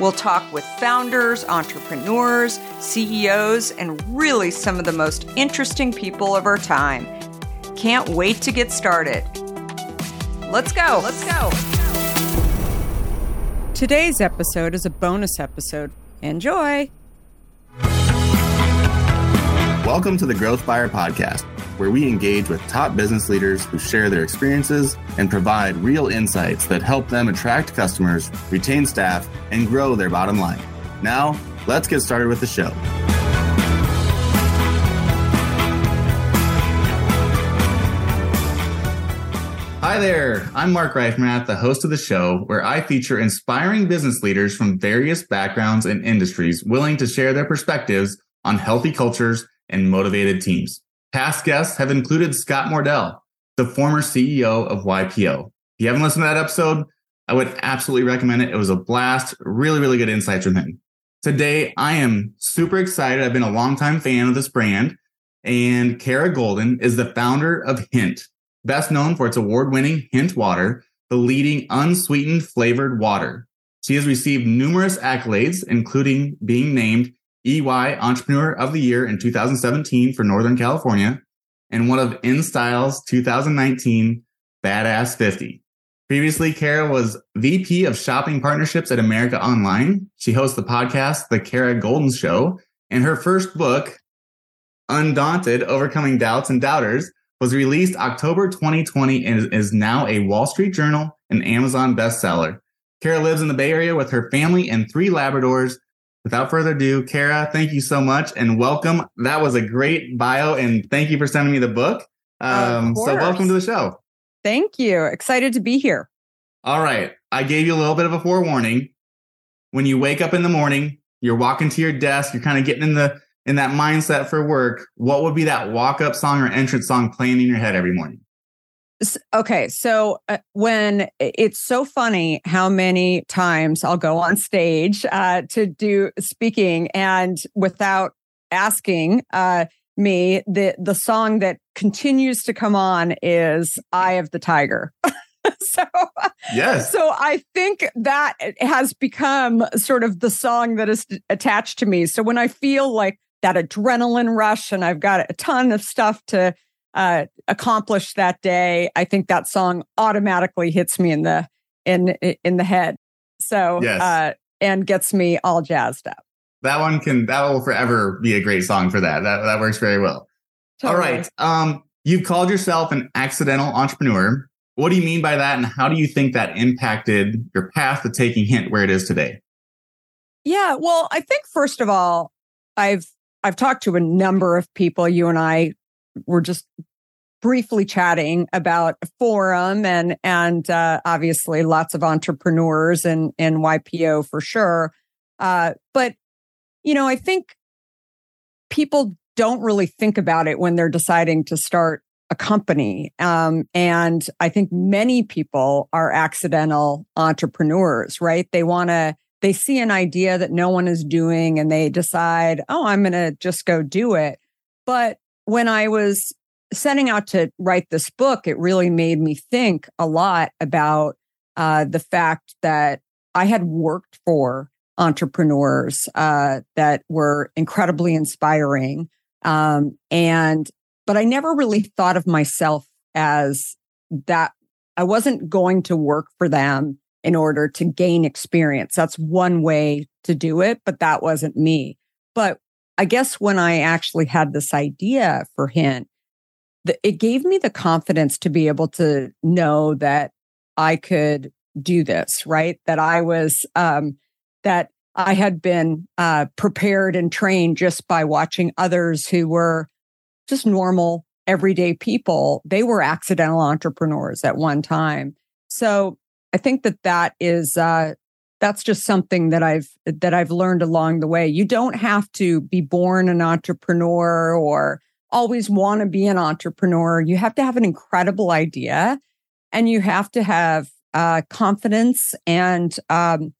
We'll talk with founders, entrepreneurs, CEOs, and really some of the most interesting people of our time. Can't wait to get started. Let's go. Let's go. Today's episode is a bonus episode. Enjoy. Welcome to the Growth Fire Podcast, where we engage with top business leaders who share their experiences and provide real insights that help them attract customers, retain staff, and grow their bottom line. Now, let's get started with the show. Hi there, I'm Marc Reifenrath, the host of the show, where I feature inspiring business leaders from various backgrounds and industries willing to share their perspectives on healthy cultures and motivated teams. Past guests have included Scott Mordell, the former CEO of YPO. If you haven't listened to that episode, I would absolutely recommend it. It was a blast, really, really good insights from him. Today, I am super excited. I've been a longtime fan of this brand, and Kara Goldin is the founder of Hint, best known for its award winning Hint Water, the leading unsweetened flavored water. She has received numerous accolades, including being named EY Entrepreneur of the Year in 2017 for Northern California and one of InStyle's 2019 Badass 50. Previously, Kara was VP of Shopping Partnerships at America Online. She hosts the podcast, The Kara Goldin Show, and her first book, Undaunted Overcoming Doubts and Doubters, was released October 2020 and is now a Wall Street Journal and Amazon bestseller. Kara lives in the Bay Area with her family and three Labradors. Without further ado, Kara, thank you so much and welcome. That was a great bio, and thank you for sending me the book. Um, so, welcome to the show. Thank you. Excited to be here. All right. I gave you a little bit of a forewarning. When you wake up in the morning, you're walking to your desk, you're kind of getting in the in that mindset for work, what would be that walk up song or entrance song playing in your head every morning? Okay, so uh, when it's so funny how many times I'll go on stage uh, to do speaking, and without asking uh, me, the the song that continues to come on is "Eye of the Tiger." so yes, so I think that has become sort of the song that is attached to me. So when I feel like that adrenaline rush and I've got a ton of stuff to uh, accomplish that day, I think that song automatically hits me in the in in the head. So yes. uh, and gets me all jazzed up. That one can that will forever be a great song for that. That that works very well. Totally. All right. Um, you've called yourself an accidental entrepreneur. What do you mean by that, and how do you think that impacted your path to taking Hint where it is today? Yeah, well, I think first of all, I've I've talked to a number of people. You and I were just briefly chatting about a forum and and uh, obviously lots of entrepreneurs and and YPO for sure. Uh, but you know, I think people don't really think about it when they're deciding to start a company. Um, and I think many people are accidental entrepreneurs, right? They want to they see an idea that no one is doing and they decide, oh, I'm going to just go do it. But when I was setting out to write this book, it really made me think a lot about uh, the fact that I had worked for entrepreneurs uh, that were incredibly inspiring. Um, and, but I never really thought of myself as that. I wasn't going to work for them in order to gain experience. That's one way to do it, but that wasn't me. But I guess when I actually had this idea for Hint, it gave me the confidence to be able to know that I could do this, right? That I was, um, that I had been uh, prepared and trained just by watching others who were just normal, everyday people. They were accidental entrepreneurs at one time. So I think that that is uh, that's just something that I've that I've learned along the way. You don't have to be born an entrepreneur or always want to be an entrepreneur. You have to have an incredible idea, and you have to have uh, confidence and um,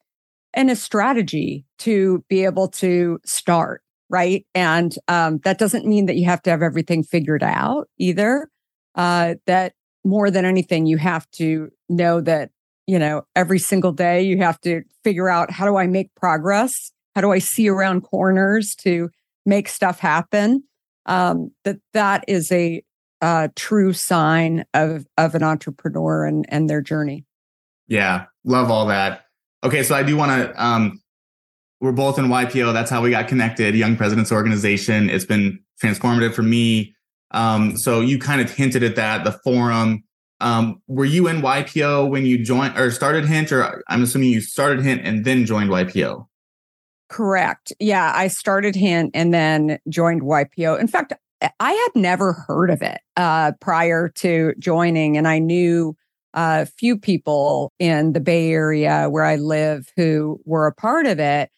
and a strategy to be able to start right. And um, that doesn't mean that you have to have everything figured out either. Uh, that more than anything, you have to know that you know, every single day you have to figure out how do I make progress? How do I see around corners to make stuff happen? Um, that that is a uh, true sign of of an entrepreneur and and their journey. Yeah, love all that. Okay, so I do want to. Um, we're both in YPO. That's how we got connected. Young Presidents Organization. It's been transformative for me. Um, so you kind of hinted at that. The forum. Um, were you in YPO when you joined or started Hint, or I'm assuming you started Hint and then joined YPO? Correct. Yeah, I started Hint and then joined YPO. In fact, I had never heard of it uh, prior to joining, and I knew a few people in the Bay Area where I live who were a part of it.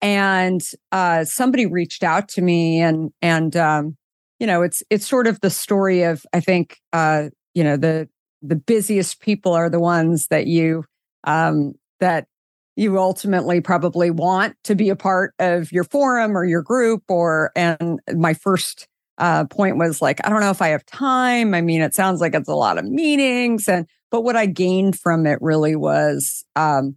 And uh, somebody reached out to me, and and um, you know, it's it's sort of the story of I think uh, you know the the busiest people are the ones that you um, that you ultimately probably want to be a part of your forum or your group or and my first uh, point was like i don't know if i have time. I mean it sounds like it's a lot of meetings and but what i gained from it really was um,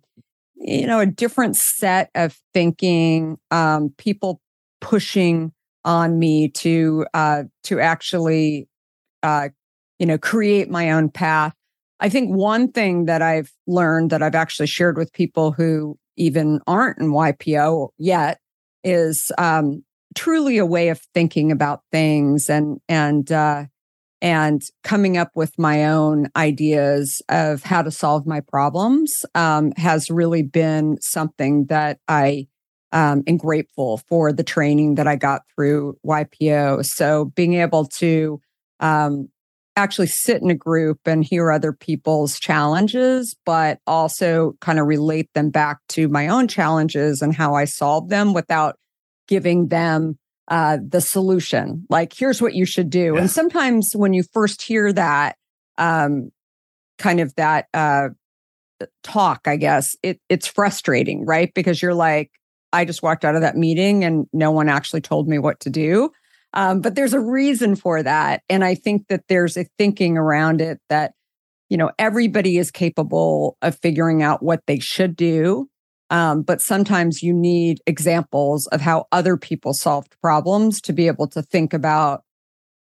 you know a different set of thinking um, people pushing on me to uh, to actually uh, you know, create my own path. I think one thing that I've learned that I've actually shared with people who even aren't in YPO yet is um, truly a way of thinking about things and and uh, and coming up with my own ideas of how to solve my problems um, has really been something that I um, am grateful for the training that I got through YPO. So being able to um, actually sit in a group and hear other people's challenges, but also kind of relate them back to my own challenges and how I solve them without giving them uh, the solution. Like, here's what you should do. Yeah. And sometimes when you first hear that, um, kind of that uh, talk, I guess it it's frustrating, right? Because you're like, I just walked out of that meeting and no one actually told me what to do. Um, but there's a reason for that. And I think that there's a thinking around it that, you know, everybody is capable of figuring out what they should do. Um, but sometimes you need examples of how other people solved problems to be able to think about,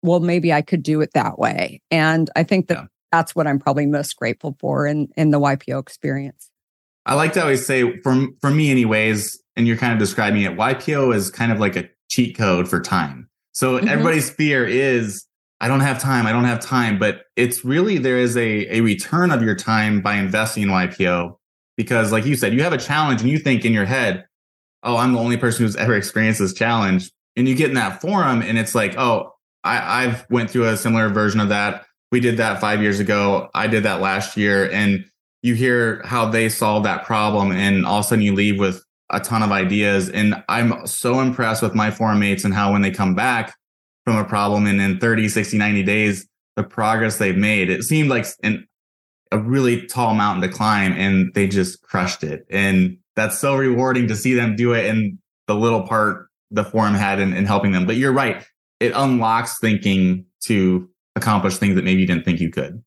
well, maybe I could do it that way. And I think that yeah. that's what I'm probably most grateful for in, in the YPO experience. I like to always say, for, for me, anyways, and you're kind of describing it, YPO is kind of like a cheat code for time. So mm-hmm. everybody's fear is, I don't have time. I don't have time. But it's really, there is a, a return of your time by investing in YPO. Because like you said, you have a challenge and you think in your head, oh, I'm the only person who's ever experienced this challenge. And you get in that forum and it's like, oh, I, I've went through a similar version of that. We did that five years ago. I did that last year. And you hear how they solve that problem. And all of a sudden you leave with a ton of ideas. And I'm so impressed with my forum mates and how when they come back from a problem and in 30, 60, 90 days, the progress they've made, it seemed like an, a really tall mountain to climb and they just crushed it. And that's so rewarding to see them do it and the little part the forum had in, in helping them. But you're right. It unlocks thinking to accomplish things that maybe you didn't think you could.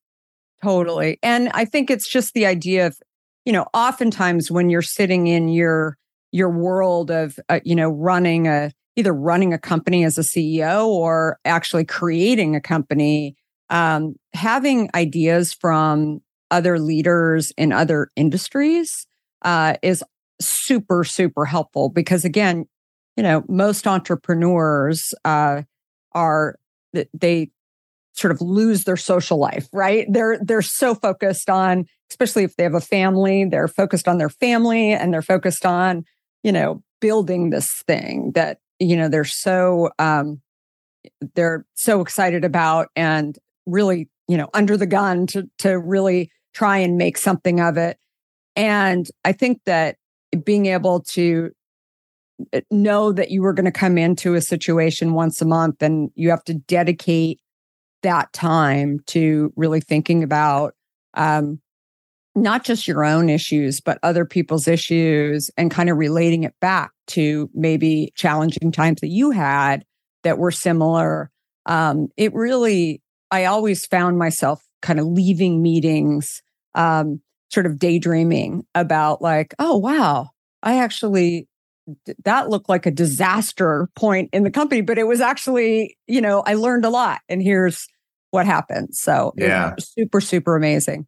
Totally. And I think it's just the idea of, you know, oftentimes when you're sitting in your your world of uh, you know running a either running a company as a CEO or actually creating a company, um, having ideas from other leaders in other industries uh, is super super helpful because again, you know most entrepreneurs uh, are they sort of lose their social life right? They're they're so focused on especially if they have a family they're focused on their family and they're focused on you know, building this thing that, you know, they're so, um, they're so excited about and really, you know, under the gun to, to really try and make something of it. And I think that being able to uh, know that you were going to come into a situation once a month and you have to dedicate that time to really thinking about um, not just your own issues, but other people's issues and kind of relating it back to maybe challenging times that you had that were similar. Um, it really, I always found myself kind of leaving meetings, um, sort of daydreaming about like, oh, wow, I actually, that looked like a disaster point in the company, but it was actually, you know, I learned a lot and here's what happened. So yeah, super, super amazing.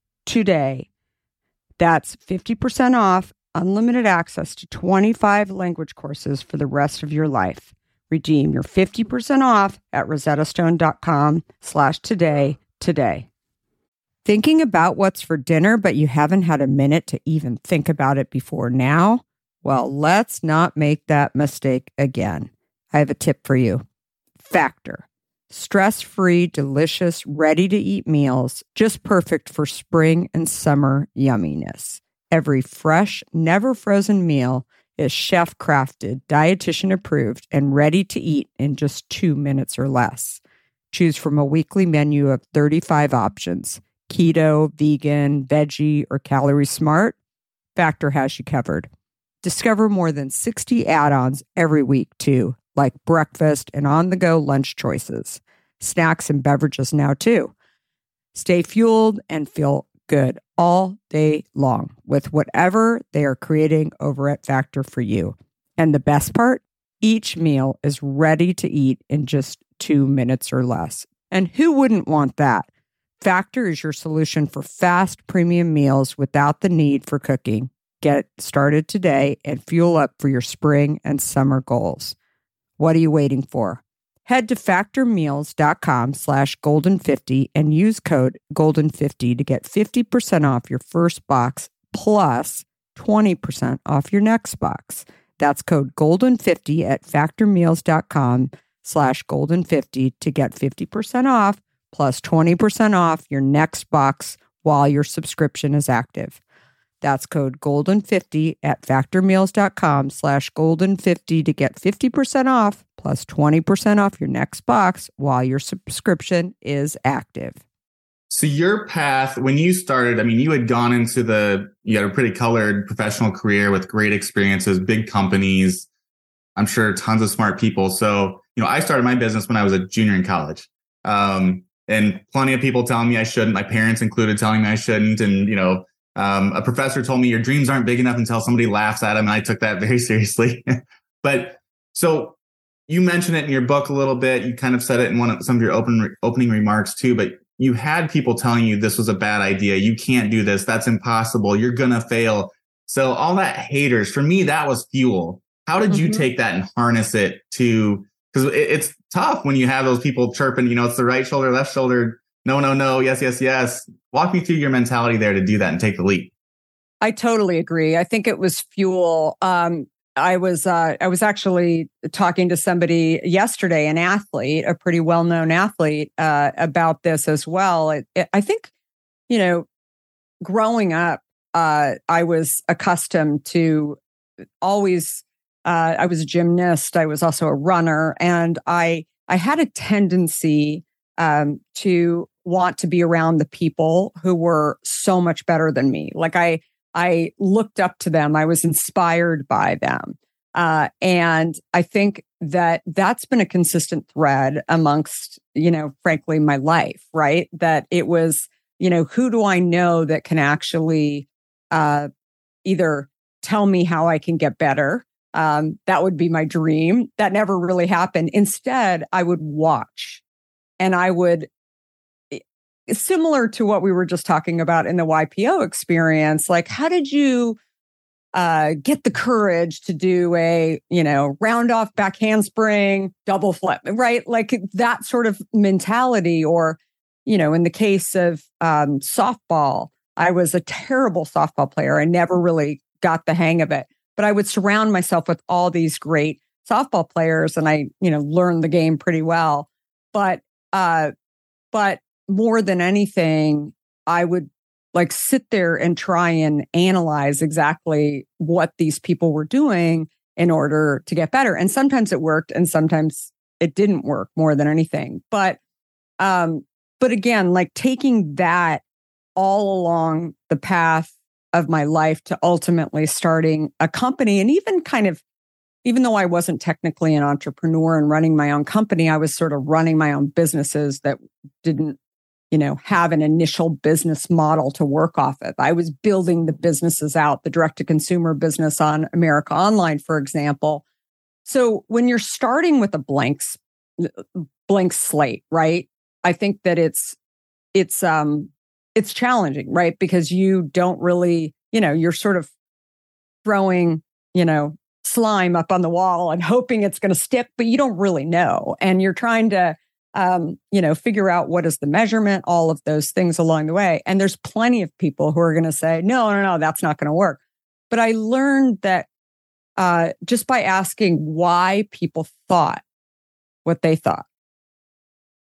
today. That's 50% off, unlimited access to 25 language courses for the rest of your life. Redeem your 50% off at rosettastone.com slash today today. Thinking about what's for dinner, but you haven't had a minute to even think about it before now? Well, let's not make that mistake again. I have a tip for you. Factor stress free, delicious, ready to eat meals, just perfect for spring and summer yumminess. Every fresh, never frozen meal is chef crafted, dietitian approved, and ready to eat in just two minutes or less. Choose from a weekly menu of 35 options keto, vegan, veggie, or calorie smart. Factor has you covered. Discover more than 60 add ons every week, too like breakfast and on the go lunch choices, snacks and beverages now too. Stay fueled and feel good all day long with whatever they are creating over at Factor for you. And the best part, each meal is ready to eat in just two minutes or less. And who wouldn't want that? Factor is your solution for fast premium meals without the need for cooking. Get started today and fuel up for your spring and summer goals. What are you waiting for? Head to factormeals.com slash golden50 and use code golden50 to get 50% off your first box plus 20% off your next box. That's code golden50 at factormeals.com slash golden50 to get 50% off plus 20% off your next box while your subscription is active. That's code GOLDEN50 at factormeals.com slash GOLDEN50 to get 50% off plus 20% off your next box while your subscription is active. So your path, when you started, I mean, you had gone into the, you had a pretty colored professional career with great experiences, big companies. I'm sure tons of smart people. So, you know, I started my business when I was a junior in college. Um, and plenty of people telling me I shouldn't. My parents included telling me I shouldn't. And, you know, um, a professor told me your dreams aren't big enough until somebody laughs at them. And I took that very seriously. but so you mentioned it in your book a little bit. You kind of said it in one of some of your open opening remarks too. But you had people telling you this was a bad idea. You can't do this. That's impossible. You're gonna fail. So all that haters for me, that was fuel. How did you mm-hmm. take that and harness it to? Because it, it's tough when you have those people chirping. You know, it's the right shoulder, left shoulder. No, no, no. Yes, yes, yes. Walk me through your mentality there to do that and take the leap. I totally agree. I think it was fuel. Um, I was uh, I was actually talking to somebody yesterday, an athlete, a pretty well known athlete, uh, about this as well. It, it, I think, you know, growing up, uh, I was accustomed to always. Uh, I was a gymnast. I was also a runner, and I I had a tendency um, to want to be around the people who were so much better than me. Like I I looked up to them. I was inspired by them. Uh, and I think that that's been a consistent thread amongst, you know, frankly, my life, right? That it was, you know, who do I know that can actually uh, either tell me how I can get better? Um, that would be my dream. That never really happened. Instead, I would watch and I would similar to what we were just talking about in the YPO experience. Like, how did you uh, get the courage to do a, you know, round off back handspring, double flip, right? Like that sort of mentality. Or, you know, in the case of um, softball, I was a terrible softball player. I never really got the hang of it, but I would surround myself with all these great softball players and I, you know, learned the game pretty well. But, uh, but more than anything, I would like sit there and try and analyze exactly what these people were doing in order to get better. And sometimes it worked and sometimes it didn't work more than anything. But um but again, like taking that all along the path of my life to ultimately starting a company and even kind of even though I wasn't technically an entrepreneur and running my own company, I was sort of running my own businesses that didn't you know, have an initial business model to work off of. I was building the businesses out, the direct to consumer business on America Online, for example. So when you're starting with a blank blank slate, right? I think that it's it's um it's challenging, right? Because you don't really, you know, you're sort of throwing, you know, slime up on the wall and hoping it's going to stick, but you don't really know. And you're trying to um, you know, figure out what is the measurement, all of those things along the way. And there's plenty of people who are going to say, no, no, no, that's not going to work. But I learned that uh, just by asking why people thought what they thought,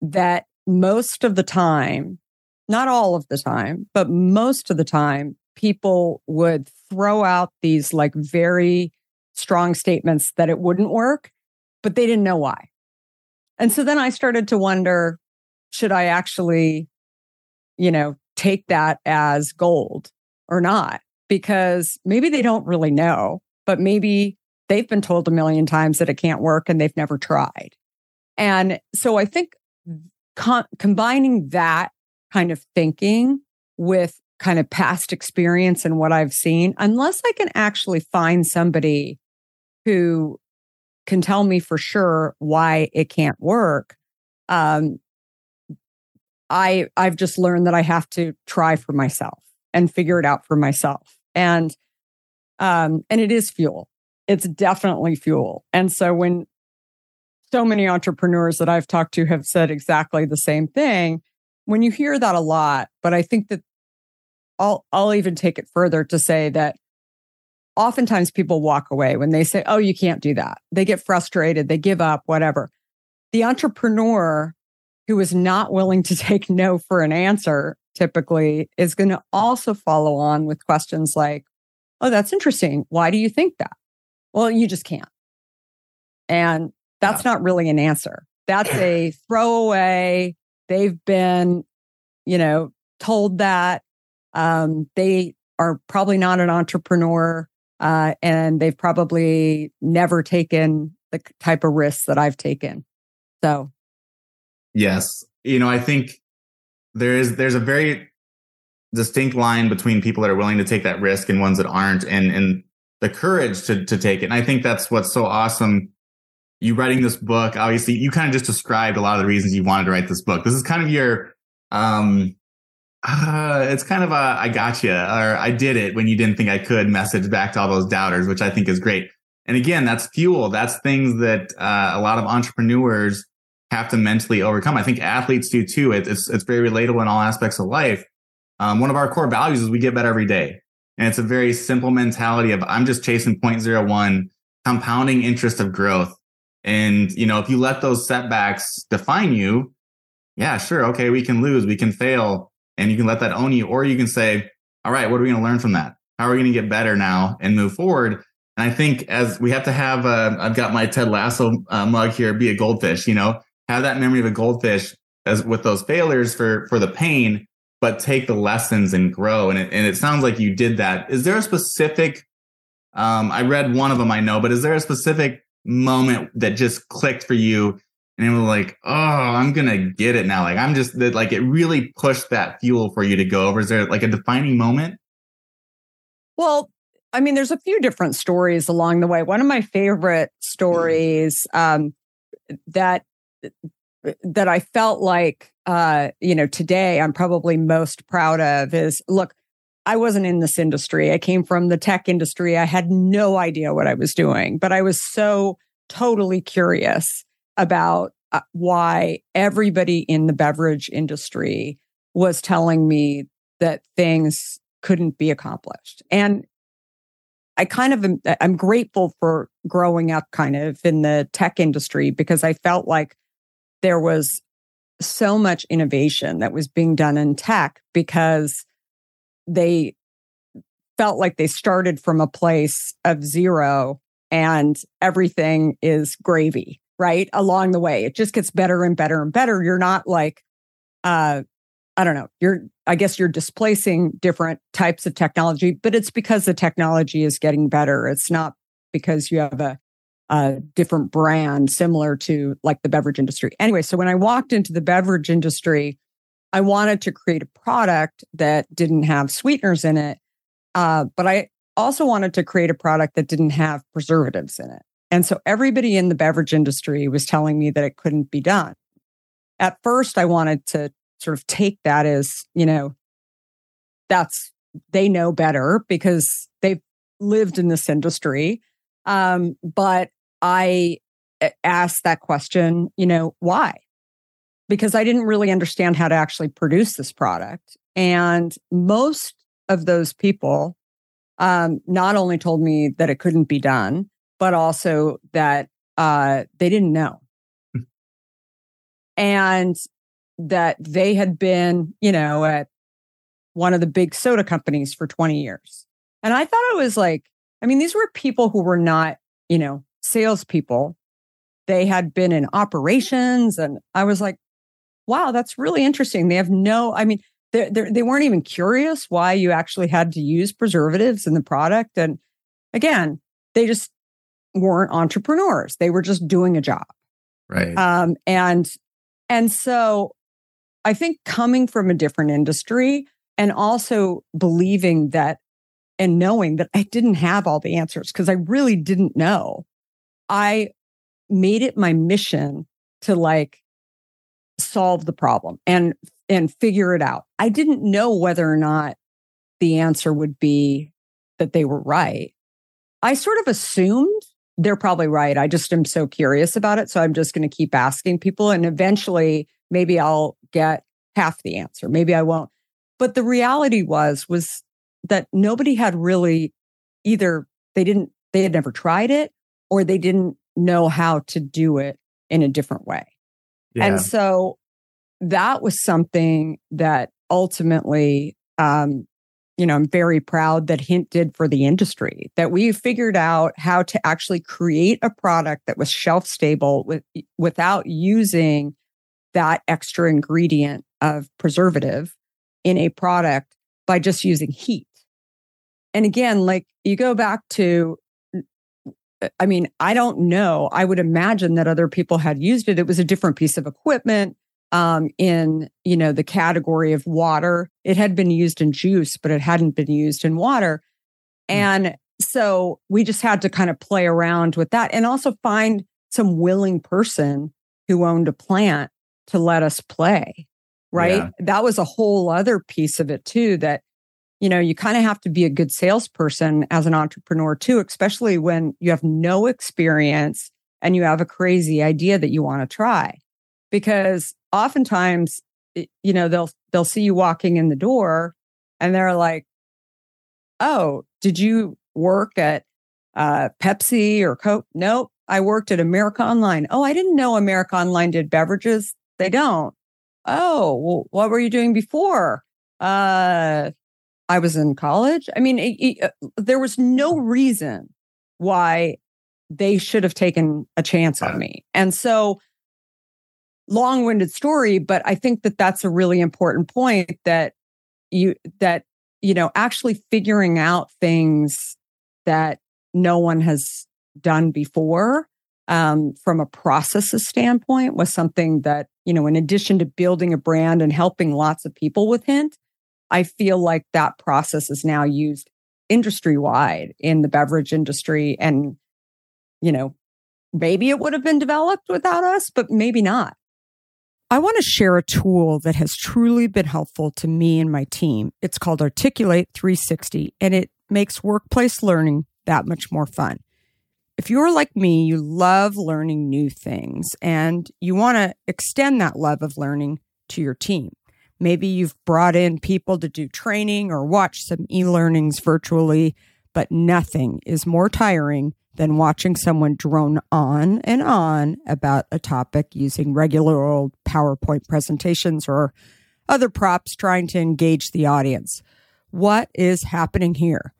that most of the time, not all of the time, but most of the time, people would throw out these like very strong statements that it wouldn't work, but they didn't know why. And so then I started to wonder should I actually, you know, take that as gold or not? Because maybe they don't really know, but maybe they've been told a million times that it can't work and they've never tried. And so I think con- combining that kind of thinking with kind of past experience and what I've seen, unless I can actually find somebody who can tell me for sure why it can't work, um, I I've just learned that I have to try for myself and figure it out for myself. And um, and it is fuel. It's definitely fuel. And so when so many entrepreneurs that I've talked to have said exactly the same thing, when you hear that a lot, but I think that I'll I'll even take it further to say that oftentimes people walk away when they say, Oh, you can't do that. They get frustrated, they give up, whatever. The entrepreneur who is not willing to take no for an answer typically is going to also follow on with questions like, Oh, that's interesting. Why do you think that? Well, you just can't. And that's yeah. not really an answer. That's a throwaway. They've been, you know, told that. Um, they are probably not an entrepreneur, uh, and they've probably never taken the type of risks that I've taken. So, yes, you know, I think there is there's a very distinct line between people that are willing to take that risk and ones that aren't, and and the courage to to take it. And I think that's what's so awesome. You writing this book, obviously, you kind of just described a lot of the reasons you wanted to write this book. This is kind of your um uh, it's kind of a I got you or I did it when you didn't think I could message back to all those doubters, which I think is great. And again, that's fuel. That's things that uh, a lot of entrepreneurs have to mentally overcome. I think athletes do too. It, it's it's very relatable in all aspects of life. Um, one of our core values is we get better every day, and it's a very simple mentality of I'm just chasing 0.01 compounding interest of growth. And you know, if you let those setbacks define you, yeah, sure, okay, we can lose, we can fail, and you can let that own you, or you can say, all right, what are we going to learn from that? How are we going to get better now and move forward? And I think as we have to have, uh, I've got my Ted Lasso uh, mug here, be a goldfish, you know, have that memory of a goldfish as with those failures for, for the pain, but take the lessons and grow. And it, and it sounds like you did that. Is there a specific, um, I read one of them, I know, but is there a specific moment that just clicked for you and it was like, oh, I'm gonna get it now. Like I'm just that like it really pushed that fuel for you to go over. Is there like a defining moment? Well, I mean, there's a few different stories along the way. One of my favorite stories um, that that I felt like uh, you know today I'm probably most proud of is look, I wasn't in this industry. I came from the tech industry. I had no idea what I was doing, but I was so totally curious about uh, why everybody in the beverage industry was telling me that things couldn't be accomplished. And I kind of am, I'm grateful for growing up kind of in the tech industry because I felt like there was so much innovation that was being done in tech because they felt like they started from a place of zero and everything is gravy right? Along the way. It just gets better and better and better. You're not like, uh, I don't know, you're, I guess you're displacing different types of technology, but it's because the technology is getting better. It's not because you have a, a different brand similar to like the beverage industry. Anyway, so when I walked into the beverage industry, I wanted to create a product that didn't have sweeteners in it. Uh, but I also wanted to create a product that didn't have preservatives in it. And so everybody in the beverage industry was telling me that it couldn't be done. At first, I wanted to sort of take that as, you know, that's, they know better because they've lived in this industry. Um, but I asked that question, you know, why? Because I didn't really understand how to actually produce this product. And most of those people um, not only told me that it couldn't be done, but also that uh, they didn't know. Hmm. and that they had been, you know, at one of the big soda companies for 20 years. And I thought it was like, I mean, these were people who were not, you know, salespeople. They had been in operations. And I was like, wow, that's really interesting. They have no, I mean, they're, they're, they were not even curious why you actually had to use preservatives in the product. And again, they just weren't entrepreneurs. They were just doing a job. Right. Um, and and so I think coming from a different industry and also believing that and knowing that I didn't have all the answers because I really didn't know. I made it my mission to like solve the problem and and figure it out. I didn't know whether or not the answer would be that they were right. I sort of assumed they're probably right. I just am so curious about it. So I'm just going to keep asking people. And eventually, maybe I'll get half the answer. Maybe I won't. But the reality was, was that nobody had really either they didn't, they had never tried it or they didn't know how to do it in a different way. Yeah. And so that was something that ultimately um, you know, I'm very proud that Hint did for the industry, that we figured out how to actually create a product that was shelf stable with, without using that extra ingredient of preservative in a product by just using heat. And again, like you go back to, uh, I mean, I don't know. I would imagine that other people had used it. It was a different piece of equipment um, in, you know, the category of water. It had been used in juice, but it hadn't been used in water. Mm. And so we just had to kind of play around with that and also find some willing person who owned a plant to let us play. Right. Yeah. That was a whole other piece of it too, that, you know, you kind of have to be a good salesperson as an entrepreneur too, especially when you have no experience and you have a crazy idea that you want to try. Because oftentimes, you know, they'll, they'll see you walking in the door and they're like, Oh, did you work at uh, Pepsi or Coke? Nope. I worked at America Online. Oh, I didn't know America Online did beverages. They don't. Oh, well, what were you doing before? Uh, I was in college. I mean, it, it, uh, there was no reason why they should have taken a chance on me. And so, long winded story, but I think that that's a really important point that you, that, you know, actually figuring out things that no one has done before um, from a processes standpoint was something that, you know, in addition to building a brand and helping lots of people with Hint, I feel like that process is now used industry wide in the beverage industry. And, you know, maybe it would have been developed without us, but maybe not. I want to share a tool that has truly been helpful to me and my team. It's called Articulate 360, and it makes workplace learning that much more fun if you're like me, you love learning new things and you want to extend that love of learning to your team. Maybe you've brought in people to do training or watch some e learnings virtually, but nothing is more tiring than watching someone drone on and on about a topic using regular old PowerPoint presentations or other props trying to engage the audience. What is happening here?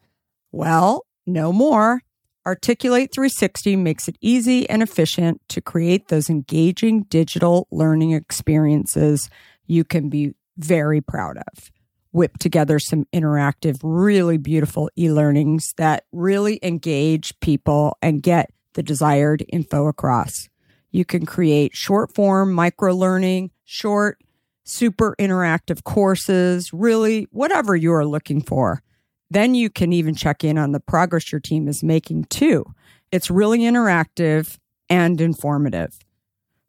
Well, no more. Articulate 360 makes it easy and efficient to create those engaging digital learning experiences you can be very proud of. Whip together some interactive, really beautiful e learnings that really engage people and get the desired info across. You can create short form micro learning, short, super interactive courses, really whatever you are looking for. Then you can even check in on the progress your team is making too. It's really interactive and informative.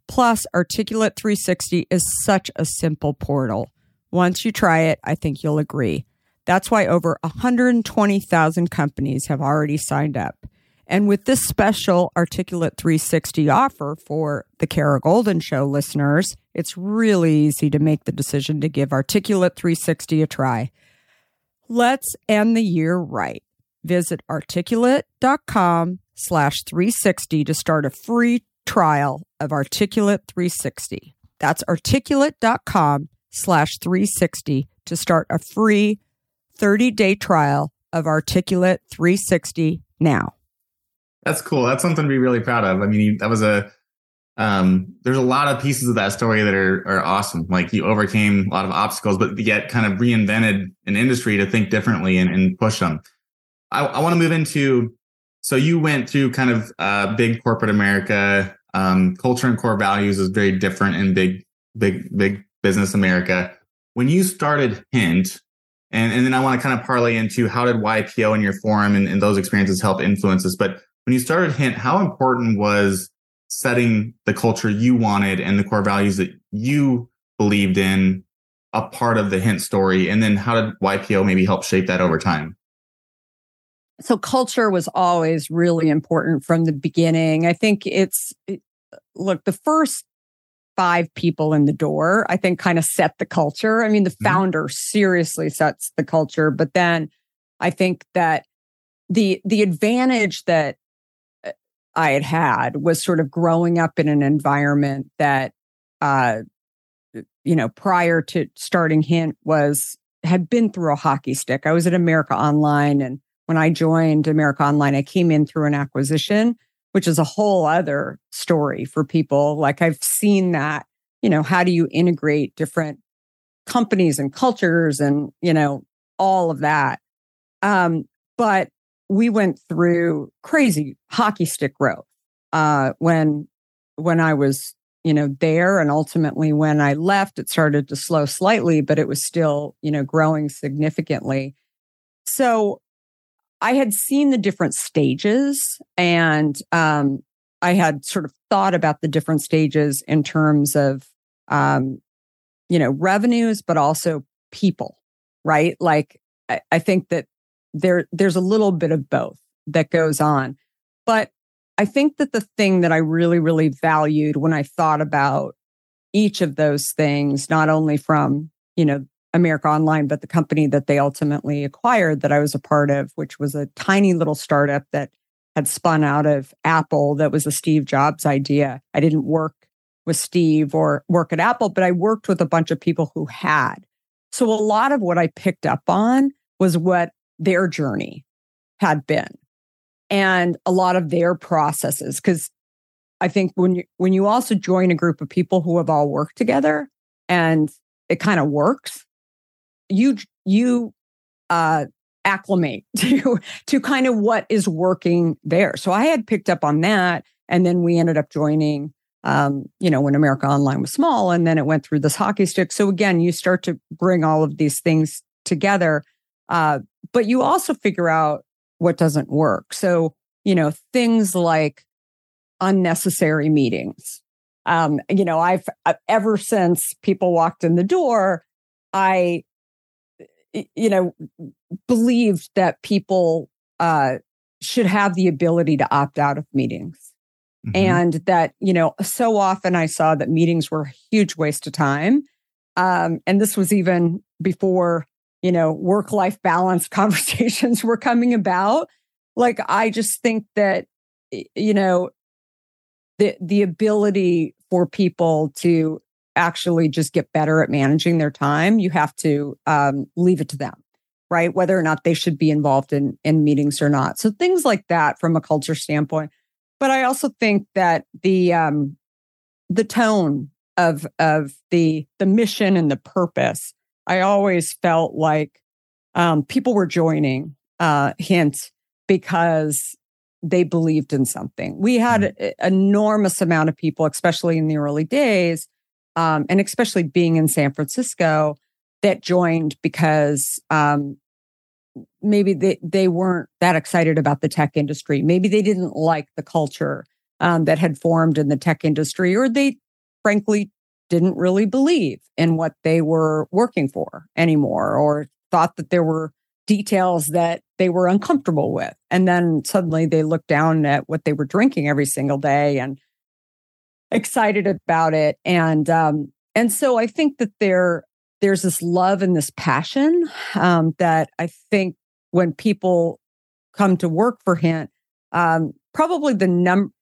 Plus, Articulate 360 is such a simple portal. Once you try it, I think you'll agree. That's why over 120,000 companies have already signed up. And with this special Articulate 360 offer for the Kara Goldin Show listeners, it's really easy to make the decision to give Articulate 360 a try. Let's end the year right. Visit articulate.com slash 360 to start a free trial of Articulate 360. That's articulate.com slash 360 to start a free 30 day trial of Articulate 360 now. That's cool. That's something to be really proud of. I mean, that was a um, there's a lot of pieces of that story that are, are awesome. Like you overcame a lot of obstacles, but yet kind of reinvented an industry to think differently and, and push them. I, I want to move into, so you went through kind of uh, big corporate America. Um, culture and core values is very different in big, big, big business America. When you started Hint, and, and then I want to kind of parlay into how did YPO and your forum and, and those experiences help influence this? But when you started Hint, how important was setting the culture you wanted and the core values that you believed in a part of the hint story and then how did ypo maybe help shape that over time so culture was always really important from the beginning i think it's look the first five people in the door i think kind of set the culture i mean the mm-hmm. founder seriously sets the culture but then i think that the the advantage that I had had was sort of growing up in an environment that, uh, you know, prior to starting Hint was had been through a hockey stick. I was at America Online, and when I joined America Online, I came in through an acquisition, which is a whole other story for people. Like I've seen that. You know, how do you integrate different companies and cultures and, you know, all of that. Um, but we went through crazy hockey stick growth uh, when when I was you know there and ultimately when I left it started to slow slightly but it was still you know growing significantly so I had seen the different stages and um, I had sort of thought about the different stages in terms of um, you know revenues but also people right like I, I think that there there's a little bit of both that goes on. But I think that the thing that I really, really valued when I thought about each of those things, not only from, you know, America Online, but the company that they ultimately acquired that I was a part of, which was a tiny little startup that had spun out of Apple that was a Steve Jobs idea. I didn't work with Steve or work at Apple, but I worked with a bunch of people who had. So a lot of what I picked up on was what their journey had been and a lot of their processes because i think when you when you also join a group of people who have all worked together and it kind of works you you uh acclimate to to kind of what is working there so i had picked up on that and then we ended up joining um, you know, when America Online was small, and then it went through this hockey stick. So again, you start to bring all of these things together. Uh, but you also figure out what doesn't work. So, you know, things like unnecessary meetings. Um, you know, I've uh, ever since people walked in the door, I, you know, believed that people uh, should have the ability to opt out of meetings. Mm-hmm. And that, you know, so often I saw that meetings were a huge waste of time. Um, and this was even before you know, work life balance conversations were coming about. Like, I just think that, you know, the, the ability for people to actually just get better at managing their time, you have to um, leave it to them, right? Whether or not they should be involved in, in meetings or not. So things like that from a culture standpoint. But I also think that the, um, the tone of, of the, the mission and the purpose I always felt like um, people were joining uh, Hint because they believed in something. We had an enormous amount of people, especially in the early days, um, and especially being in San Francisco, that joined because um, maybe they, they weren't that excited about the tech industry. Maybe they didn't like the culture um, that had formed in the tech industry, or they frankly didn't really believe in what they were working for anymore or thought that there were details that they were uncomfortable with. And then suddenly they looked down at what they were drinking every single day and excited about it. And um, and so I think that there there's this love and this passion um, that I think when people come to work for Hint, um, probably the number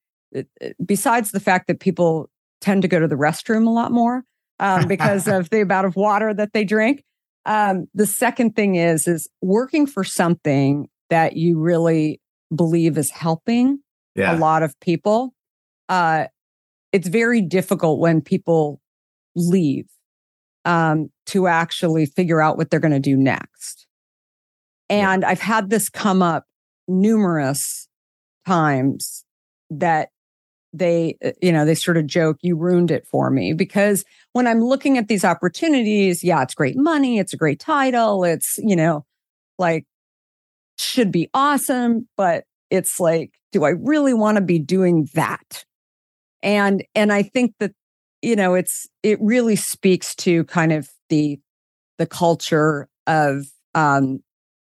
besides the fact that people tend to go to the restroom a lot more um, because of the amount of water that they drink. Um, the second thing is is working for something that you really believe is helping yeah. a lot of people. Uh, it's very difficult when people leave um, to actually figure out what they're going to do next. And yeah. I've had this come up numerous times that they uh, you know they sort of joke you ruined it for me because when i'm looking at these opportunities yeah it's great money it's a great title it's you know like should be awesome but it's like do i really want to be doing that and and i think that you know it's it really speaks to kind of the the culture of um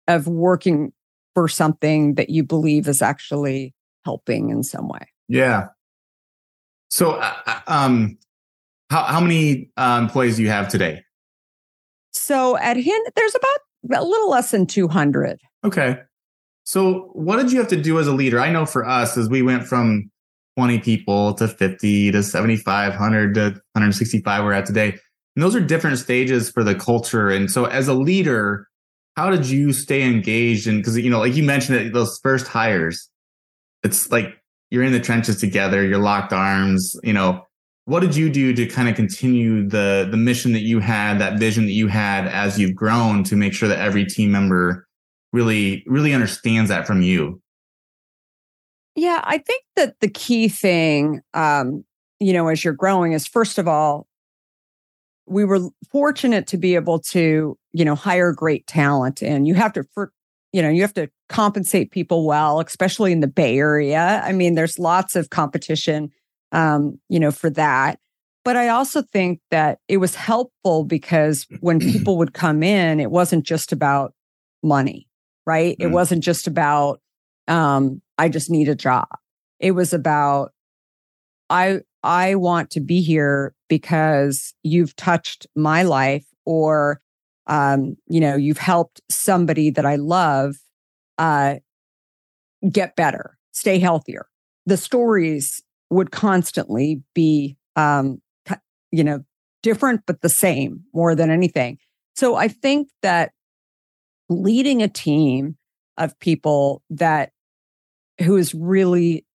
of working for something that you believe is actually helping in some way yeah so, uh, uh, um, how, how many uh, employees do you have today? So at Hint, there's about a little less than 200. Okay. So what did you have to do as a leader? I know for us, as we went from 20 people to 50 to 7,500 to 165 we're at today. And those are different stages for the culture. And so as a leader, how did you stay engaged? And because, you know, like you mentioned that those first hires, it's like you're in the trenches together, you're locked arms, you know, what did you do to kind of continue the the mission that you had, that vision that you had as you've grown to make sure that every team member really really understands that from you? Yeah, I think that the key thing, um, you know, as you're growing is first of all, we were fortunate to be able to, you know, hire great talent, and you have to, for, you know, you have to compensate people well, especially in the Bay Area. I mean, there's lots of competition um, you know, for that. But I also think that it was helpful because when people would come in, it wasn't just about money, right? Mm. It wasn't just about, um, I just need a job. It was about, I, I want to be here because you've touched my life or, um, you know, you've helped somebody that I love, uh, get better, stay healthier. The stories would constantly be, um, you know, different, but the same more than anything. So I think that leading a team of people that who is really,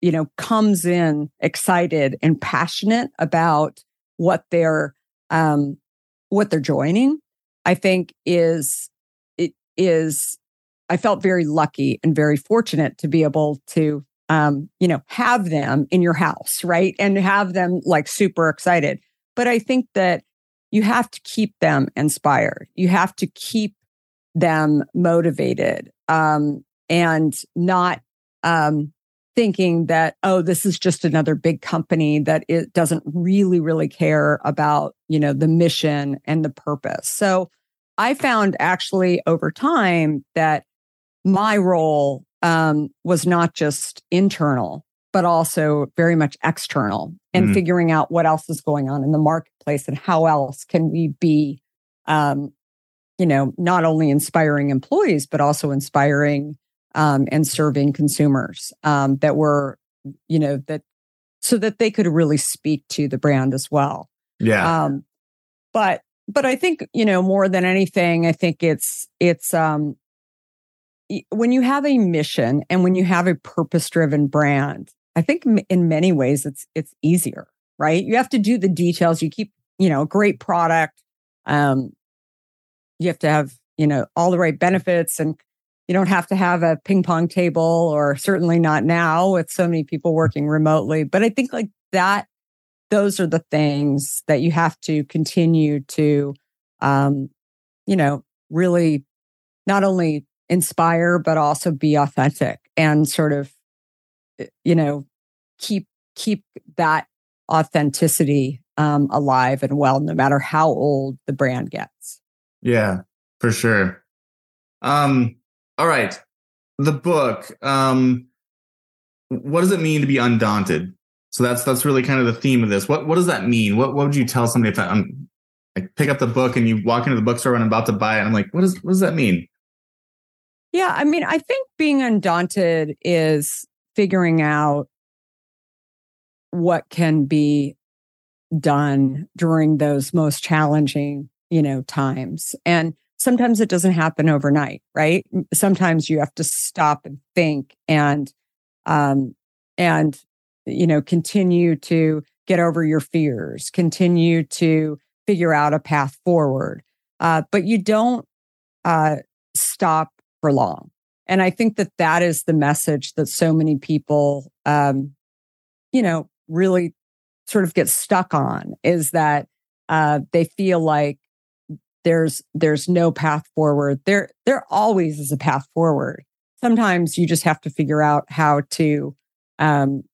you know, comes in excited and passionate about what they're, um, what they're joining, I think is, it is, I felt very lucky and very fortunate to be able to um, you know, have them in your house, right? And have them like super excited. But I think that you have to keep them inspired. You have to keep them motivated um, and not um, thinking that, oh, this is just another big company that it doesn't really, really care about, you know, the mission and the purpose. So I found actually over time that my role um, was not just internal, but also very much external and mm. figuring out what else is going on in the marketplace and how else can we be, um, you know, not only inspiring employees, but also inspiring um, and serving consumers um, that were, you know, that so that they could really speak to the brand as well. Yeah. Um, but but I think you know more than anything, I think it's it's um when you have a mission and when you have a purpose driven brand, I think in many ways it's it's easier, right? You have to do the details. You keep, you know, a great product. Um, you have to have, you know, all the right benefits and you don't have to have a ping pong table or certainly not now with so many people working remotely. But I think like that, those are the things that you have to continue to, um, you know, really not only inspire, but also be authentic and sort of, eh, you know, keep keep that authenticity um, alive and well, no matter how old the brand gets. Yeah, for sure. Um, all right, the book. Um, what does it mean to be undaunted? So that's that's really kind of the theme of this. What what does that mean? What what would you tell somebody if I'm like pick up the book and you walk into the bookstore and I'm about to buy it? I'm like, what does what does that mean? Yeah, I mean, I think being undaunted is figuring out what can be done during those most challenging, you know, times. And sometimes it doesn't happen overnight, right? Sometimes you have to stop and think and um and you know, continue to get over your fears, continue to figure out a path forward. Uh, but you don't uh, stop for long. And I think that that is the message that so many people, um, you know, really sort of get stuck on is that uh, they feel like there's there's no path forward. There there always is a path forward. Sometimes you just have to figure out how to, um,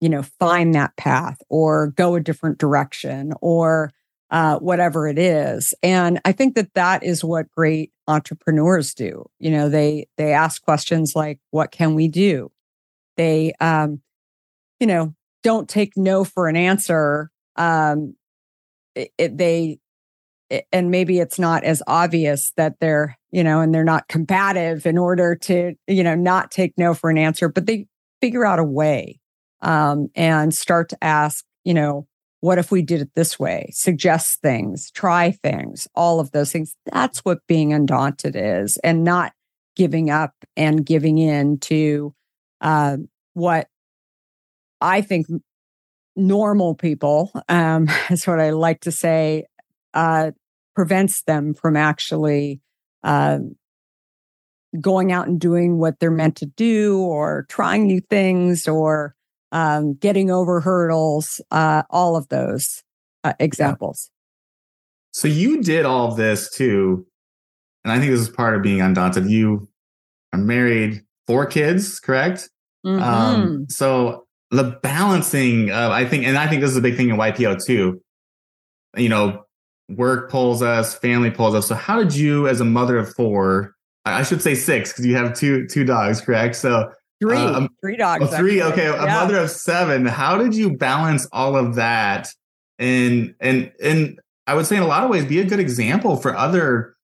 you know, find that path or go a different direction or uh, whatever it is. And I think that that is what great entrepreneurs do. You know, they they ask questions like, "What can we do?" They, um, you know, don't take no for an answer. Um, it, it, they and maybe it's not as obvious that they're you know and they're not combative in order to you know not take no for an answer but they figure out a way um, and start to ask you know what if we did it this way? Suggest things, try things, all of those things. That's what being undaunted is, and not giving up and giving in to uh, what I think normal people, um, is what I like to say, uh, prevents them from actually uh, going out and doing what they're meant to do or trying new things or um, getting over hurdles, uh, all of those uh, examples. So you did all of this too. And I think this is part of being undaunted. You are married, four kids, correct? Mm-hmm. Um, so the balancing of, I think, and I think this is a big thing in YPO too. You know, work pulls us, family pulls us. So how did you, as a mother of four, I should say six because you have two two dogs, correct? So three, uh, three dogs. Oh, three. Actually. Okay, a mother of seven. How did you balance all of that? And and and I would say in a lot of ways be a good example for other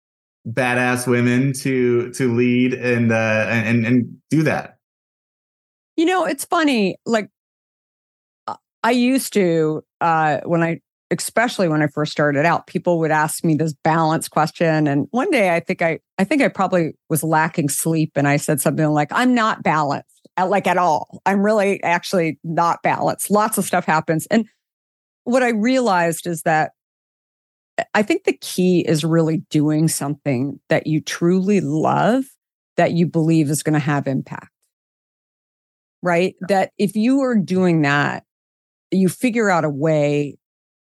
badass women to to lead and uh and and do that. You know, it's funny. Like I used to uh when I especially when I first started out, people would ask me this balance question. And one day I think I, I think I probably was lacking sleep. And I said something like, I'm not balanced at, like at all. I'm really actually not balanced. Lots of stuff happens. And what I realized is that I think the key is really doing something that you truly love that you believe is going to have impact. Right. That if you are doing that, you figure out a way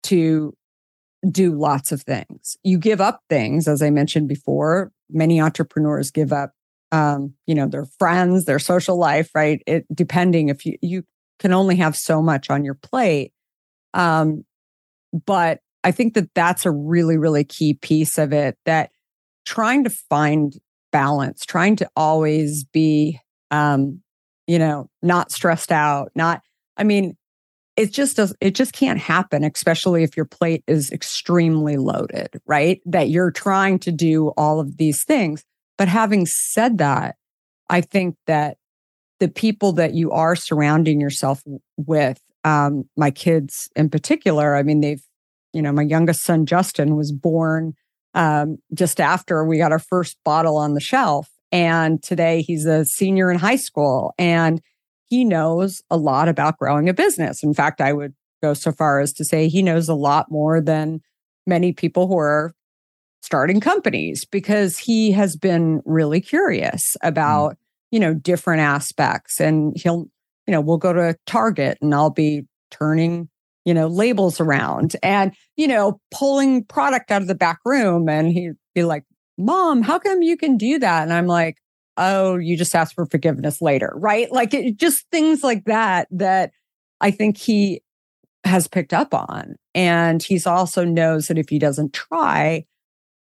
to do lots of things. You give up things, as I mentioned before. Many entrepreneurs give up, um, you know, their friends, their social life, right? It depending if you you can only have so much on your plate. Um, but I think that that's a really, really key piece of it. That trying to find balance, trying to always be, um, you know, not stressed out, not. I mean, it just does it just can't happen especially if your plate is extremely loaded right? That you're trying to do all of these things. But having said that i think that the people that you are surrounding yourself with um, my kids in particular i mean they've you know my youngest son justin was born um, just after we got our first bottle on the shelf. And today he's a senior in high school. And he knows a lot about growing a business. In fact, I would go so far as to say he knows a lot more than many people who are starting companies because he has been really curious hmm. about, mm. you know, different aspects. And he'll, you know, we'll go to Target and I'll be turning, you know, labels around and, you know, pulling product out of the back room. And he'd be like, Mom, how come you can do that? And I'm like, oh, you just ask for forgiveness later, right? Like it, just things like that, that I think he has picked up on. And he's also knows that if he doesn't try,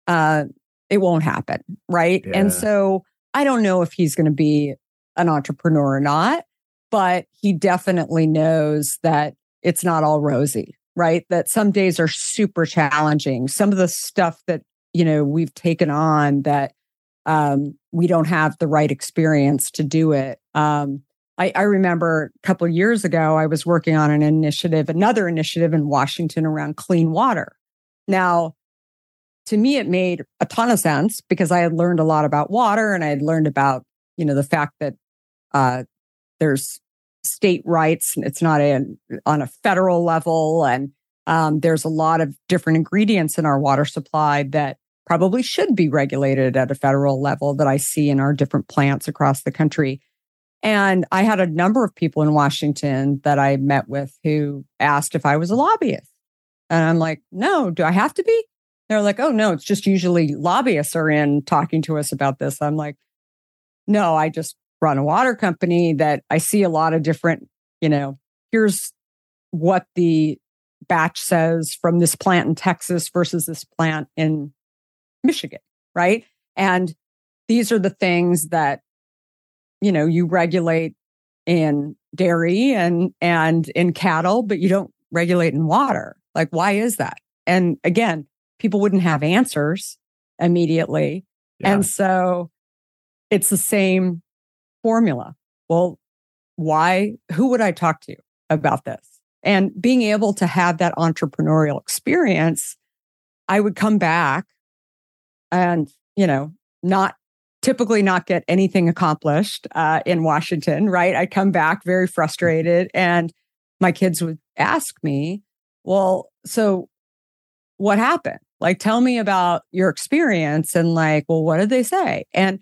uh, it won't happen, right? Yeah. And so I don't know if he's going to be an entrepreneur or not, but he definitely knows that it's not all rosy, right? That some days are super challenging. Some of the stuff that, you know, we've taken on that um, we don't have the right experience to do it. Um, I, I, remember a couple years ago, I was working on an initiative, another initiative in Washington around clean water. Now, to me, it made a ton of sense because I had learned a lot about water and I had learned about, you know, the fact that uh, there's state rights and it's not a, on a federal level. And um, there's a lot of different ingredients in our water supply that probably should be regulated at a federal level that I see in our different plants across the country. And I had a number of people in Washington that I met with who asked if I was a lobbyist. And I'm like, no, do I have to be? They're like, oh, no, it's just usually lobbyists are in talking to us about this. I'm like, no, I just run a water company that I see a lot of different, you know, here's what the batch says from this plant in Texas versus this plant in Michigan, right? And these are the things that, you know, you regulate in dairy and and in cattle, but you don't regulate in water. Like, why is that? And again, people wouldn't have answers immediately. Yeah. And so it's the same formula. Well, why? Who would I talk to about this? And being able to have that entrepreneurial experience, I would come back and, you know, not typically not get anything accomplished uh, in Washington, right? I come back very frustrated and my kids would ask me, well, so what happened? Like, tell me about your experience. And like, well, what did they say? And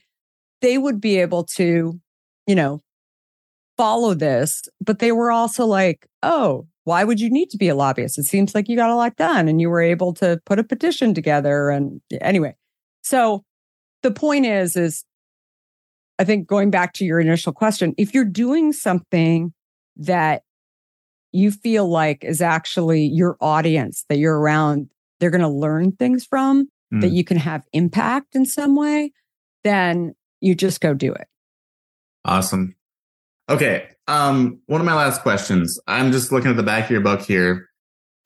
they would be able to, you know, follow this, but they were also like, oh, why would you need to be a lobbyist? It seems like you got a lot done and you were able to put a petition together. And anyway, so the point is, is I think going back to your initial question, if you're doing something that you feel like is actually your audience that you're around, they're going to learn things from, mm. that you can have impact in some way, then you just go do it. Awesome. Okay. Um, one of my last questions. I'm just looking at the back of your book here.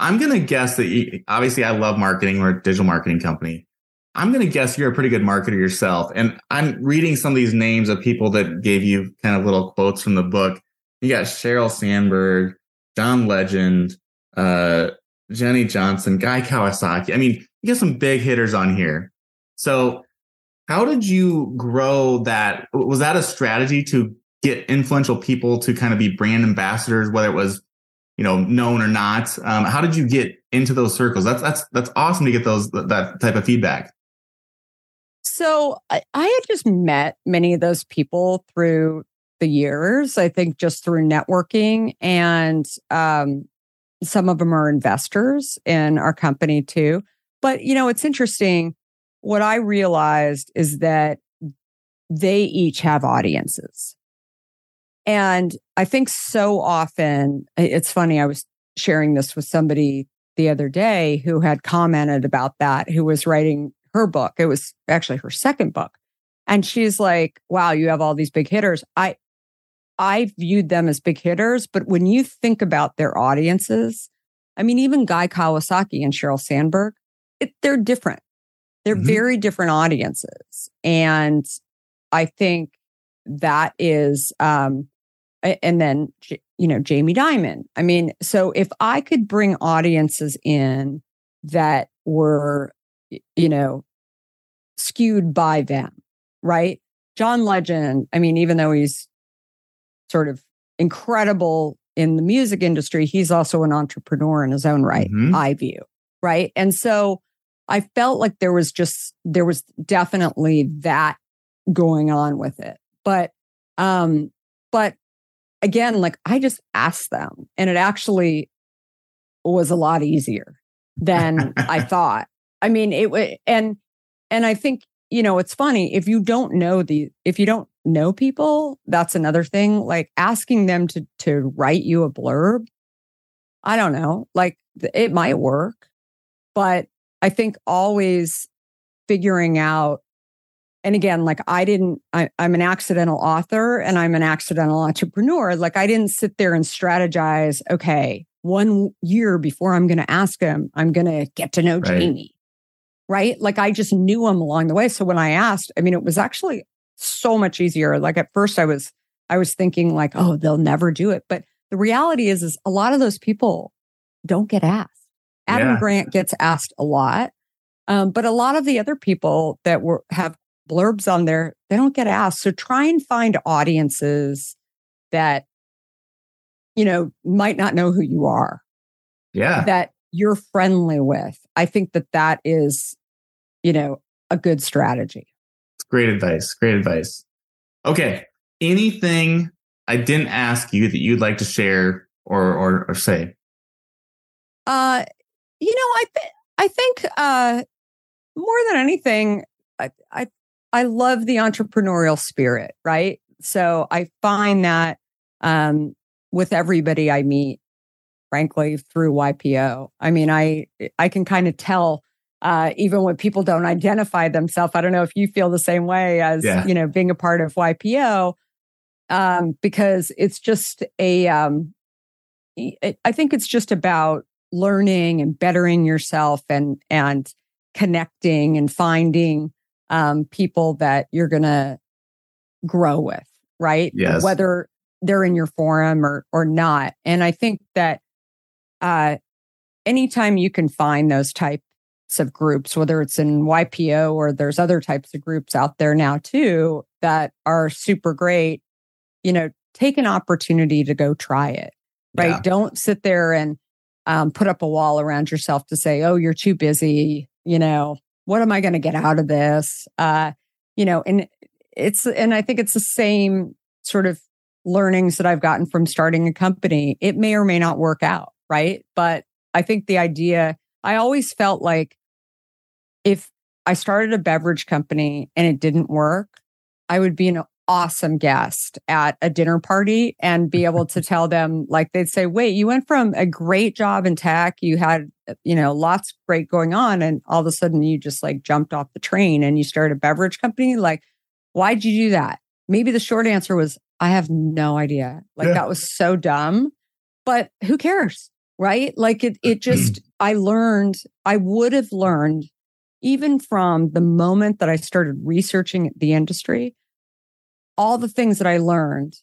I'm going to guess that you, obviously I love marketing. We're a digital marketing company. I'm going to guess you're a pretty good marketer yourself. And I'm reading some of these names of people that gave you kind of little quotes from the book. You got Sheryl Sandberg, John Legend, uh, Jenny Johnson, Guy Kawasaki. I mean, you got some big hitters on here. So how did you grow that? Was that a strategy to get influential people to kind of be brand ambassadors, whether it was, you know, known or not? Um, how did you get into those circles? That's, that's, that's awesome to get those, that type of feedback. So I, I had just met many of those people through the years. I think just through networking and um, some of them are investors in our company too. But you know, it's interesting. What I realized is that they each have audiences. And I think so often, it's funny, I was sharing this with somebody the other day who had commented about that, who was writing her book. It was actually her second book. And she's like, wow, you have all these big hitters. I, I viewed them as big hitters, but when you think about their audiences, I mean, even Guy Kawasaki and Sheryl Sandberg, it, they're different. They're mm-hmm. very different audiences. And I think that is, um, and then, you know, Jamie Dimon. I mean, so if I could bring audiences in that were you know, skewed by them, right? John Legend, I mean, even though he's sort of incredible in the music industry, he's also an entrepreneur in his own right, mm-hmm. I view, right? And so I felt like there was just, there was definitely that going on with it. But, um, but again, like I just asked them and it actually was a lot easier than I thought. I mean, it was, and and I think you know it's funny if you don't know the if you don't know people, that's another thing. Like asking them to to write you a blurb, I don't know, like it might work, but I think always figuring out. And again, like I didn't, I, I'm an accidental author and I'm an accidental entrepreneur. Like I didn't sit there and strategize. Okay, one year before I'm going to ask him, I'm going to get to know right. Jamie right? Like I just knew them along the way. So when I asked, I mean, it was actually so much easier. Like at first I was, I was thinking like, oh, they'll never do it. But the reality is, is a lot of those people don't get asked. Adam yeah. Grant gets asked a lot. Um, but a lot of the other people that were have blurbs on there, they don't get asked. So try and find audiences that, you know, might not know who you are. Yeah. That you're friendly with. I think that that is you know, a good strategy. It's great advice. Great advice. Okay. Anything I didn't ask you that you'd like to share or or, or say? Uh, you know, I th- I think uh, more than anything, I, I I love the entrepreneurial spirit, right? So I find that um, with everybody I meet, frankly, through YPO. I mean, I I can kind of tell uh, even when people don't identify themselves. I don't know if you feel the same way as yeah. you know being a part of YPO, um, because it's just a. Um, I think it's just about learning and bettering yourself and and connecting and finding um, people that you're going to grow with, right? Yes. Whether they're in your forum or or not, and I think that uh, anytime you can find those types of groups, whether it's in YPO or there's other types of groups out there now too that are super great, you know, take an opportunity to go try it. right? Yeah. Don't sit there and um, put up a wall around yourself to say, oh, you're too busy. You know, what am I going to get out of this? Uh, you know, and it's, and I think it's the same sort of learnings that I've gotten from starting a company. It may or may not work out, right? But I think the idea, I always felt like if I started a beverage company and it didn't work, I would be an awesome guest at a dinner party and be able to tell them, like, they'd say, wait, you went from a great job in tech, you had, uh, you know, lots great going on, and all of a sudden you just like jumped off the train and you started a beverage company. Like, why'd you do that? Maybe the short answer was, I have no idea. Like, Yeah. that was so dumb, but who cares? Right. Like, it, it just, I learned, I would have learned even from the moment that I started researching the industry, all the things that I learned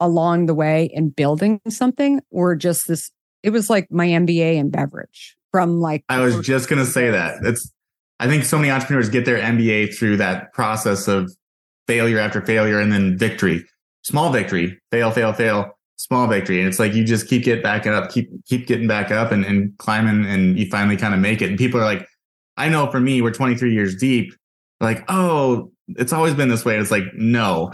along the way in building something were just this. It was like my MBA in beverage from like, I was just gonna say that. It's I think so many entrepreneurs get their MBA through that process of failure after failure and then victory. Small victory, fail, fail, fail, small victory. And it's like you just keep getting back up, keep keep getting back up and, and climbing and you finally kind of make it. And people are like, I know for me, we're 23 years deep. Like, oh, it's always been this way. It's like, no.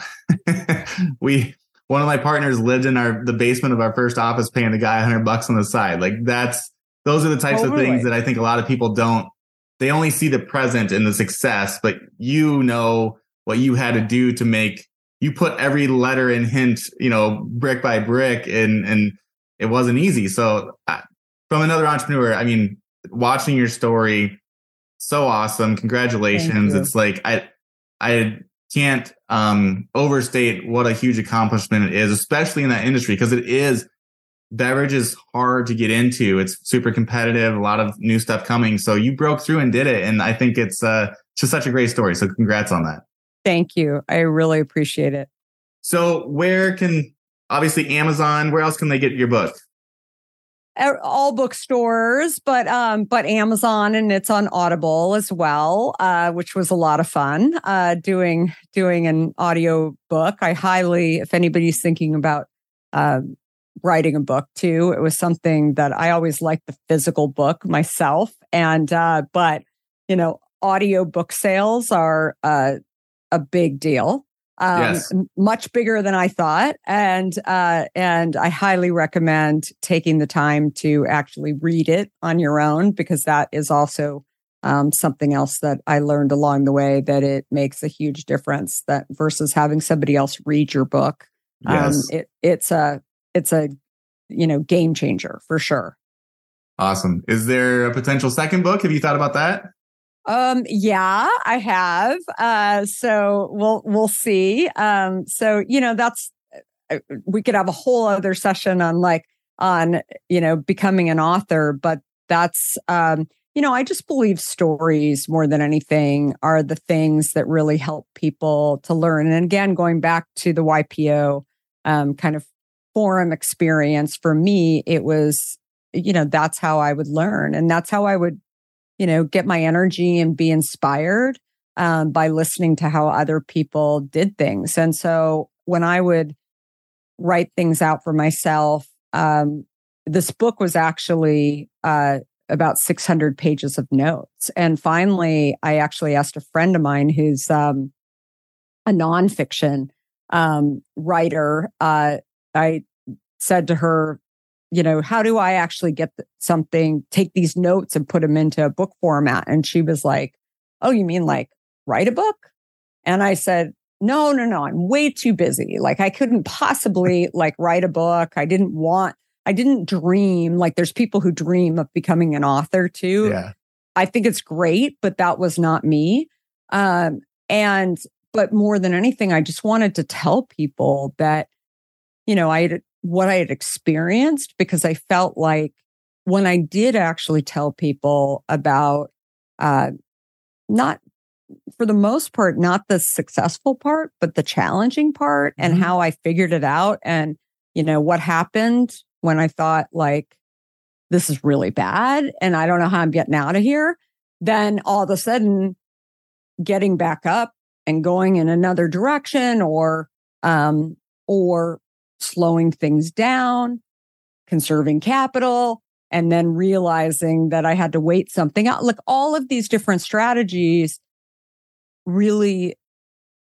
we one of my partners lived in our the basement of our first office paying the guy 100 bucks on the side. Like that's those are the types oh, of things that I think a lot of people don't they only see the present and the success, but you know what you had to do to make you put every letter and hint, you know, brick by brick and and it wasn't easy. So from another entrepreneur, I mean, watching your story so awesome. Congratulations. It's like I I can't um overstate what a huge accomplishment it is, especially in that industry because it is beverage is hard to get into. It's super competitive, a lot of new stuff coming. So you broke through and did it. And I think it's uh just such a great story. So congrats on that. Thank you. I really appreciate it. So where can obviously Amazon, where else can they get your book? Uh, All bookstores, but um, but Amazon and it's on Audible as well, uh, which was a lot of fun. Uh, doing doing an audio book. I highly, if anybody's thinking about um, writing a book too, it was something that I always liked the physical book myself, and uh, but you know, audio book sales are uh, a big deal. Um, Yes. much bigger than I thought, and uh, and I highly recommend taking the time to actually read it on your own because that is also um, something else that I learned along the way that it makes a huge difference that versus having somebody else read your book. Um, it it's a it's a you know game changer for sure. Awesome. Is there a potential second book? Have you thought about that? Um, yeah, I have. Uh, so we'll we'll see. Um, so you know, that's uh, we could have a whole other session on like on you know becoming an author, but that's um, you know, I just believe stories more than anything are the things that really help people to learn. And again, going back to the YPO um, kind of forum experience for me, it was you know that's how I would learn, and that's how I would you know, get my energy and be inspired um, by listening to how other people did things. And so when I would write things out for myself, um, this book was actually uh, about 600 pages of notes. And finally, I actually asked a friend of mine who's um, a nonfiction um, writer. Uh, I said to her, you know, how do I actually get something, take these notes and put them into a book format? And she was like, Oh, you mean like write a book? And I said, No, no, no, I'm way too busy. Like I couldn't possibly like write a book. I didn't want, I didn't dream. Like there's people who dream of becoming an author too. Yeah. I think it's great, but that was not me. Um, and, but more than anything, I just wanted to tell people that, you know, I had what I had experienced because I felt like when I did actually tell people about, uh, not for the most part, not the successful part, but the challenging part and Mhm. how I figured it out and, you know, what happened when I thought like, this is really bad and I don't know how I'm getting out of here. Then all of a sudden, getting back up and going in another direction or, um, or slowing things down conserving capital, and then realizing that I had to wait something out. Look, all of these different strategies really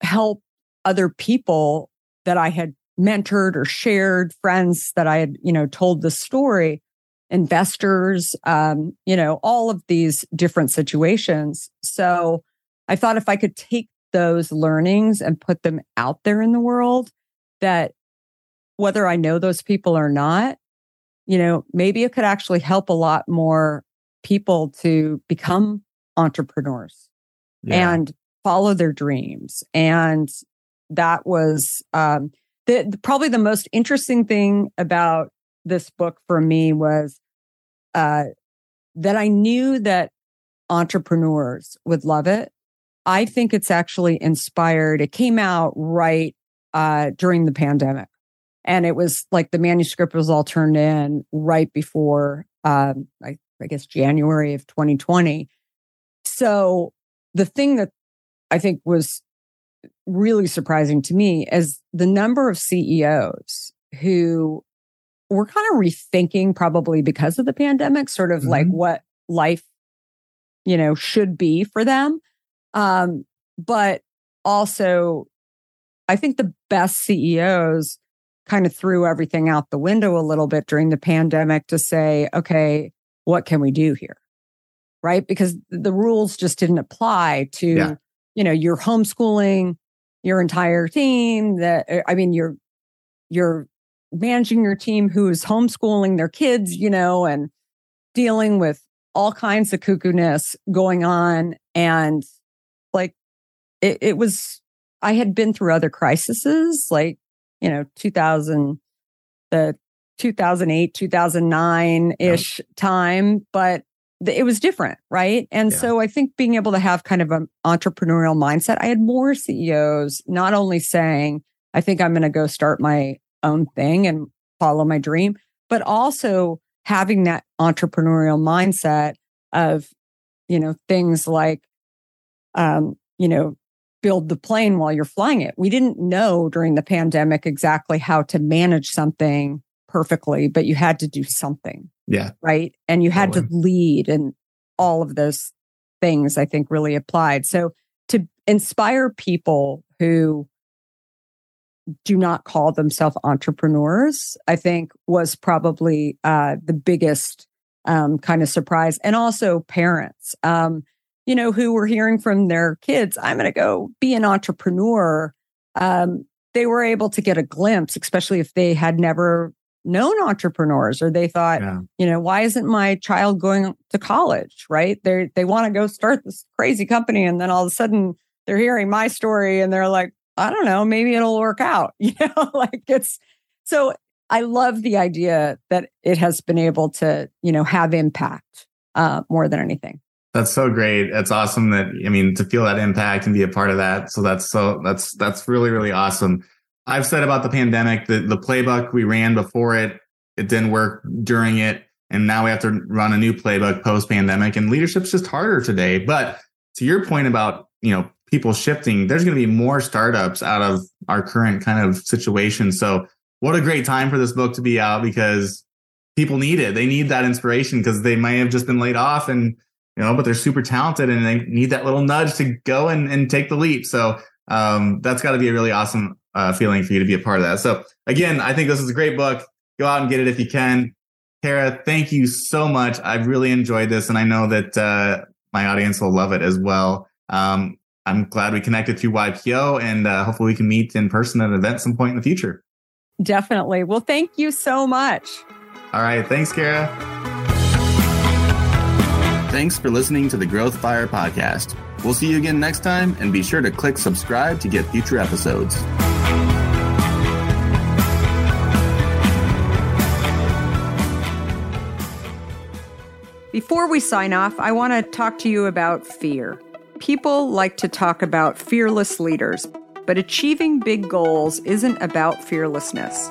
help other people that I had mentored or shared, friends that I had, you know, told the story, investors, um, you know, all of these different situations. So I thought if I could take those learnings and put them out there in the world, that whether I know those people or not, you know, maybe it could actually help a lot more people to become entrepreneurs yeah. and follow their dreams. And that was um, the, the, probably the most interesting thing about this book for me was uh, that I knew that entrepreneurs would love it. I think it's actually inspired. It came out right uh, during the pandemic and it was like the manuscript was all turned in right before um, I, I guess January of 2020. So the thing that I think was really surprising to me is the number of CEOs who were kind of rethinking probably because of the pandemic, sort of mm-hmm. like what life, you know, should be for them. Um, but also I think the best CEOs kind of threw everything out the window a little bit during the pandemic to say, okay, what can we do here? Right. Because the rules just didn't apply to, yeah. you know, you're homeschooling your entire team that, uh, I mean, you're, you're managing your team who is homeschooling their kids, you know, and dealing with all kinds of cuckoo-ness going on. And like, it, it was, I had been through other crises, like you know, 2000, the 2008, 2009 ish time, but it was different, right? And yeah. so I think being able to have kind of an entrepreneurial mindset, I had more CEOs not only saying, I think I'm going to go start my own thing and follow my dream, but also having that entrepreneurial mindset of, you know, things like, um, you know, build the plane while you're flying it. We didn't know during the pandemic exactly how to manage something perfectly, but you had to do something. Yeah. Right. And you had totally. to lead and all of those things I think really applied. So to inspire people who do not call themselves entrepreneurs, I think was probably uh, the biggest um, kind of surprise. And also parents. Um, you know, who were hearing from their kids, I'm going to go be an entrepreneur. Um, they were able to get a glimpse, especially if they had never known entrepreneurs or they thought, yeah. you know, why isn't my child going to college? Right. They they want to go start this crazy company. And then all of a sudden they're hearing my story and they're like, I don't know, maybe it'll work out. You know, like it's so I love the idea that it has been able to, you know, have impact uh, more than anything. That's so great. That's awesome that I mean to feel that impact and be a part of that. So that's so that's that's really really awesome. I've said about the pandemic that the playbook we ran before it it didn't work during it and now we have to run a new playbook post pandemic and leadership's just harder today. But to your point about, you know, people shifting, there's going to be more startups out of our current kind of situation. So what a great time for this book to be out because people need it. They need that inspiration because they may have just been laid off and you know, but they're super talented and they need that little nudge to go and, and take the leap. So um, that's got to be a really awesome uh, feeling for you to be a part of that. So again, I think this is a great book. Go out and get it if you can. Kara, thank you so much. I've really enjoyed this, and I know that uh, my audience will love it as well. Um, I'm glad we connected through YPO, and uh, hopefully we can meet in person at an event some point in the future. Definitely. Well, thank you so much. All right. Thanks, Kara. Thanks for listening to the Growth Fire podcast. We'll see you again next time, and be sure to click subscribe to get future episodes. Before we sign off, I want to talk to you about fear. People like to talk about fearless leaders, but achieving big goals isn't about fearlessness.